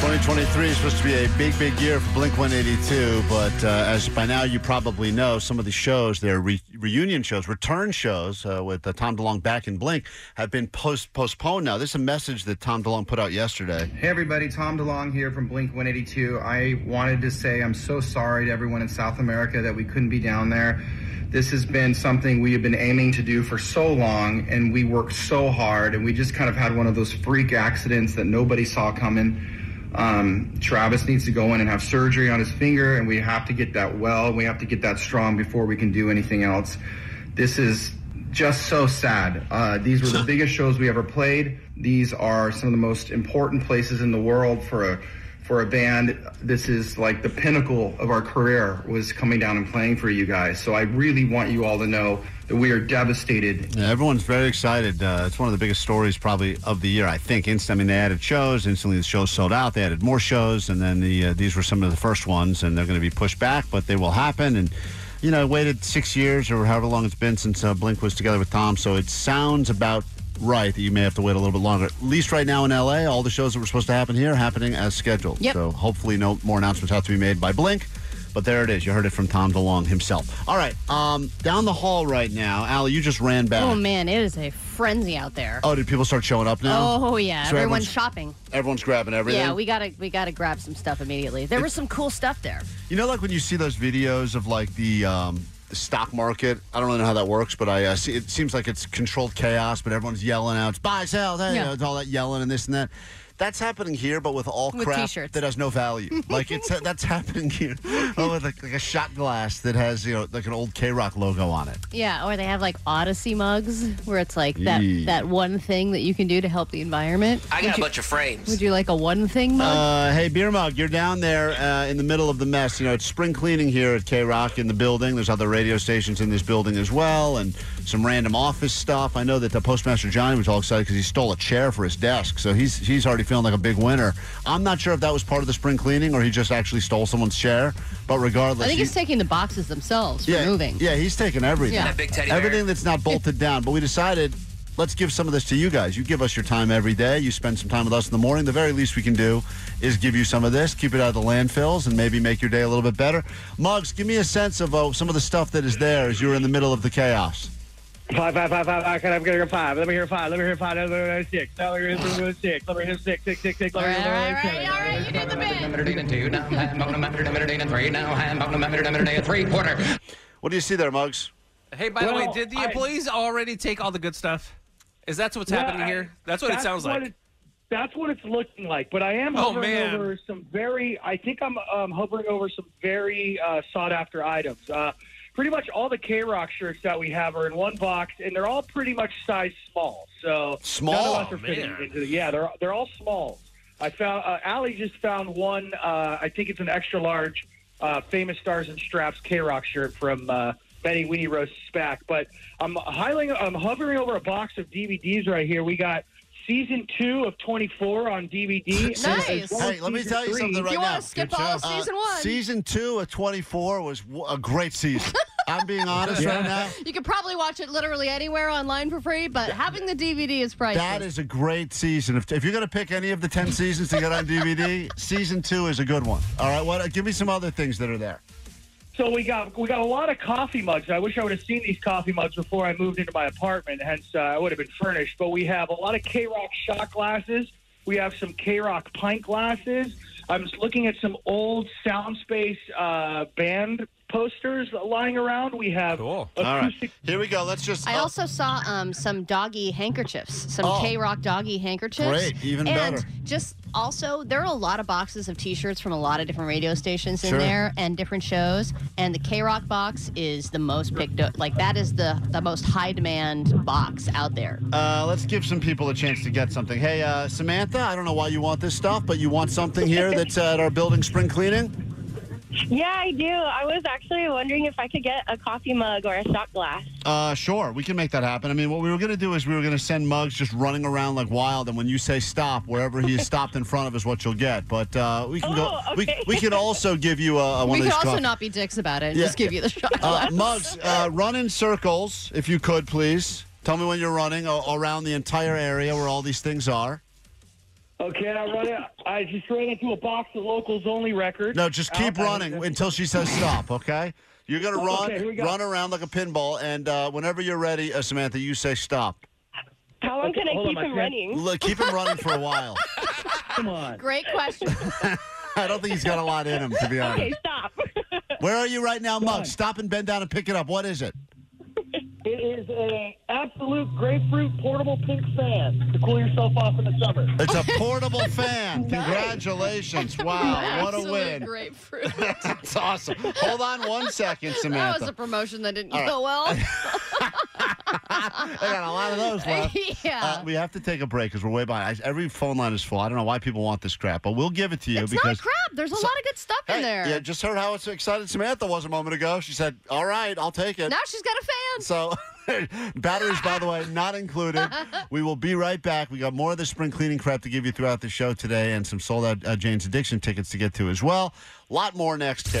2023 is supposed to be a big, big year for Blink 182, but uh, as by now you probably know, some of the shows, their re- reunion shows, return shows uh, with uh, Tom DeLonge back in Blink, have been post- postponed now. This is a message that Tom DeLonge put out yesterday. Hey everybody, Tom DeLonge here from Blink 182. I wanted to say I'm so sorry to everyone in South America that we couldn't be down there. This has been something we have been aiming to do for so long, and we worked so hard, and we just kind of had one of those freak accidents that nobody saw coming. Um, Travis needs to go in and have surgery on his finger, and we have to get that well. We have to get that strong before we can do anything else. This is just so sad. Uh, these were the biggest shows we ever played. These are some of the most important places in the world for a for a band. This is like the pinnacle of our career was coming down and playing for you guys. So I really want you all to know that we are devastated. Yeah, everyone's very excited. Uh, it's one of the biggest stories probably of the year, I think. Instant, I mean, they added shows. Instantly, the shows sold out. They added more shows, and then the uh, these were some of the first ones, and they're going to be pushed back, but they will happen. And you know, waited six years or however long it's been since uh, Blink was together with Tom, so it sounds about right that you may have to wait a little bit longer. At least right now in LA, all the shows that were supposed to happen here are happening as scheduled. Yep. So hopefully, no more announcements have to be made by Blink. But there it is. You heard it from Tom DeLonge himself. All right, um, down the hall right now, Allie, you just ran back. Oh man, it is a frenzy out there. Oh, did people start showing up now? Oh yeah, So everyone's everyone's- shopping. Everyone's grabbing everything. Yeah, we gotta we gotta grab some stuff immediately. There was some cool stuff there. You know, like when you see those videos of like the, um, the stock market. I don't really know how that works, but I uh, see. It seems like it's controlled chaos, but everyone's yelling out, "It's buy, sell, hey," Yeah. you know, it's all that yelling and this and that. That's happening here, but with all With crap t-shirts. that has no value. like it's that's happening here. Oh, with like, like a shot glass that has you know like an old KROQ logo on it. Yeah, or they have like Audacy mugs where it's like that Yee. that one thing that you can do to help the environment. I Would got a you- bunch of frames. Would you like a one thing mug? Uh, hey, beer mug, you're down there uh, in the middle of the mess. You know, it's spring cleaning here at KROQ in the building. There's other radio stations in this building as well, and some random office stuff. I know that the postmaster Johnny was all excited because he stole a chair for his desk, so he's he's already feeling like a big winner. I'm not sure if that was part of the spring cleaning or he just actually stole someone's chair, but regardless, I think he- he's taking the boxes themselves yeah, moving. Yeah, he's taking everything. Yeah. That big teddy bear. Everything that's not bolted down. But we decided, let's give some of this to you guys. You give us your time every day. You spend some time with us in the morning. The very least we can do is give you some of this, keep it out of the landfills, and maybe make your day a little bit better. Mugs, give me a sense of uh, some of the stuff that is there as you're in the middle of the chaos. Five, five, five, five, five. Can I get a five? Let me hear five. Let me hear five. Let me hear six. Let me hear six. Let me hear six, six, six, six. All Let me right, hear all right, seven. all right, you did the bit. three quarter. What do you see there, Muggs? Hey, by the way, Well, did the I- employees already take all the good stuff? Is that what's Yeah, happening I- here? That's what it sounds what like. it- that's what it's looking like. But I am Oh, hovering man. over some very. I think I'm um, hovering over some very uh, sought after items. Uh, pretty much all the KROQ shirts that we have are in one box, and they're all pretty much size small. So Small? none of us are fitting man. into the. Yeah, they're they're all small. I found uh, Allie just found one. Uh, I think it's an extra large, uh, famous stars and straps KROQ shirt from uh, Benny Winnie Rose Spack. But I'm highlighting, I'm hovering over a box of DVDs right here. We got season two of 24 on DVD. Nice. well Hey, let me tell you three. something right you now. wanna skip Good all of show. season Uh, one? Season two of 24 was w- a great season. I'm being honest right now. You could probably watch it literally anywhere online for free, but having the DVD is priceless. That is a great season. If, if you're going to pick any of the 10 seasons to get on DVD, season two is a good one. All right, what? give me some other things that are there. So we got we got a lot of coffee mugs. I wish I would have seen these coffee mugs before I moved into my apartment. Hence, uh, I would have been furnished. But we have a lot of KROQ shot glasses. We have some KROQ pint glasses. I'm looking at some old Soundspace uh, band posters lying around. We have Cool. All right. Here we go. Let's just. I uh, also saw um, some doggy handkerchiefs, some Oh. KROQ doggy handkerchiefs. Great, even and better. just also, there are a lot of boxes of T-shirts from a lot of different radio stations in Sure. there and different shows. And the KROQ box is the most picked up. Like that is the the most high demand box out there. Uh, let's give some people a chance to get something. Hey, uh, Samantha, I don't know why you want this stuff, but you want something here that's at our building spring cleaning? Yeah, I do. I was actually wondering if I could get a coffee mug or a shot glass. Uh, sure, we can make that happen. I mean, what we were going to do is we were going to send mugs just running around like wild, and when you say stop, wherever he is stopped in front of is what you'll get. But uh, we can go. Oh, We, okay. we can also give you a, a one we of could also coffee- not be dicks about it and Yeah. just give you the shot. Uh, glass. Muggs, uh, run in circles if you could, please. Tell me when you're running a- around the entire area where all these things are. Okay, I run it. I just ran into a box of locals only records. No, just keep Out- running until she says stop. Okay. You're gonna run, Okay, here we go. run around like a pinball, and uh, whenever you're ready, uh, Samantha, you say stop. How long Okay, can I hold on, keep my him friend. running? Look, keep him running for a while. Come on. Great question. I don't think he's got a lot in him, to be honest. Okay, stop. Where are you right now, Mug? Stop and bend down and pick it up. What is it? It is a absolute grapefruit portable pink fan to cool yourself off in the summer. It's a portable fan. Congratulations. Wow, what a Absolute win. Grapefruit. That's awesome. Hold on one second, Samantha. That was a promotion that didn't go well. I got a lot of those left. yeah. Uh, we have to take a break because we're way behind. I, every phone line is full. I don't know why people want this crap, but we'll give it to you it's because not crap. There's a lot of good stuff in there. Yeah, just heard how excited Samantha was a moment ago. She said, "All right, I'll take it." now she's got a fan. So, batteries, by the way, not included. We will be right back. We got more of the spring cleaning crap to give you throughout the show today, and some sold out uh, Jane's Addiction tickets to get to as well. A lot more next, K.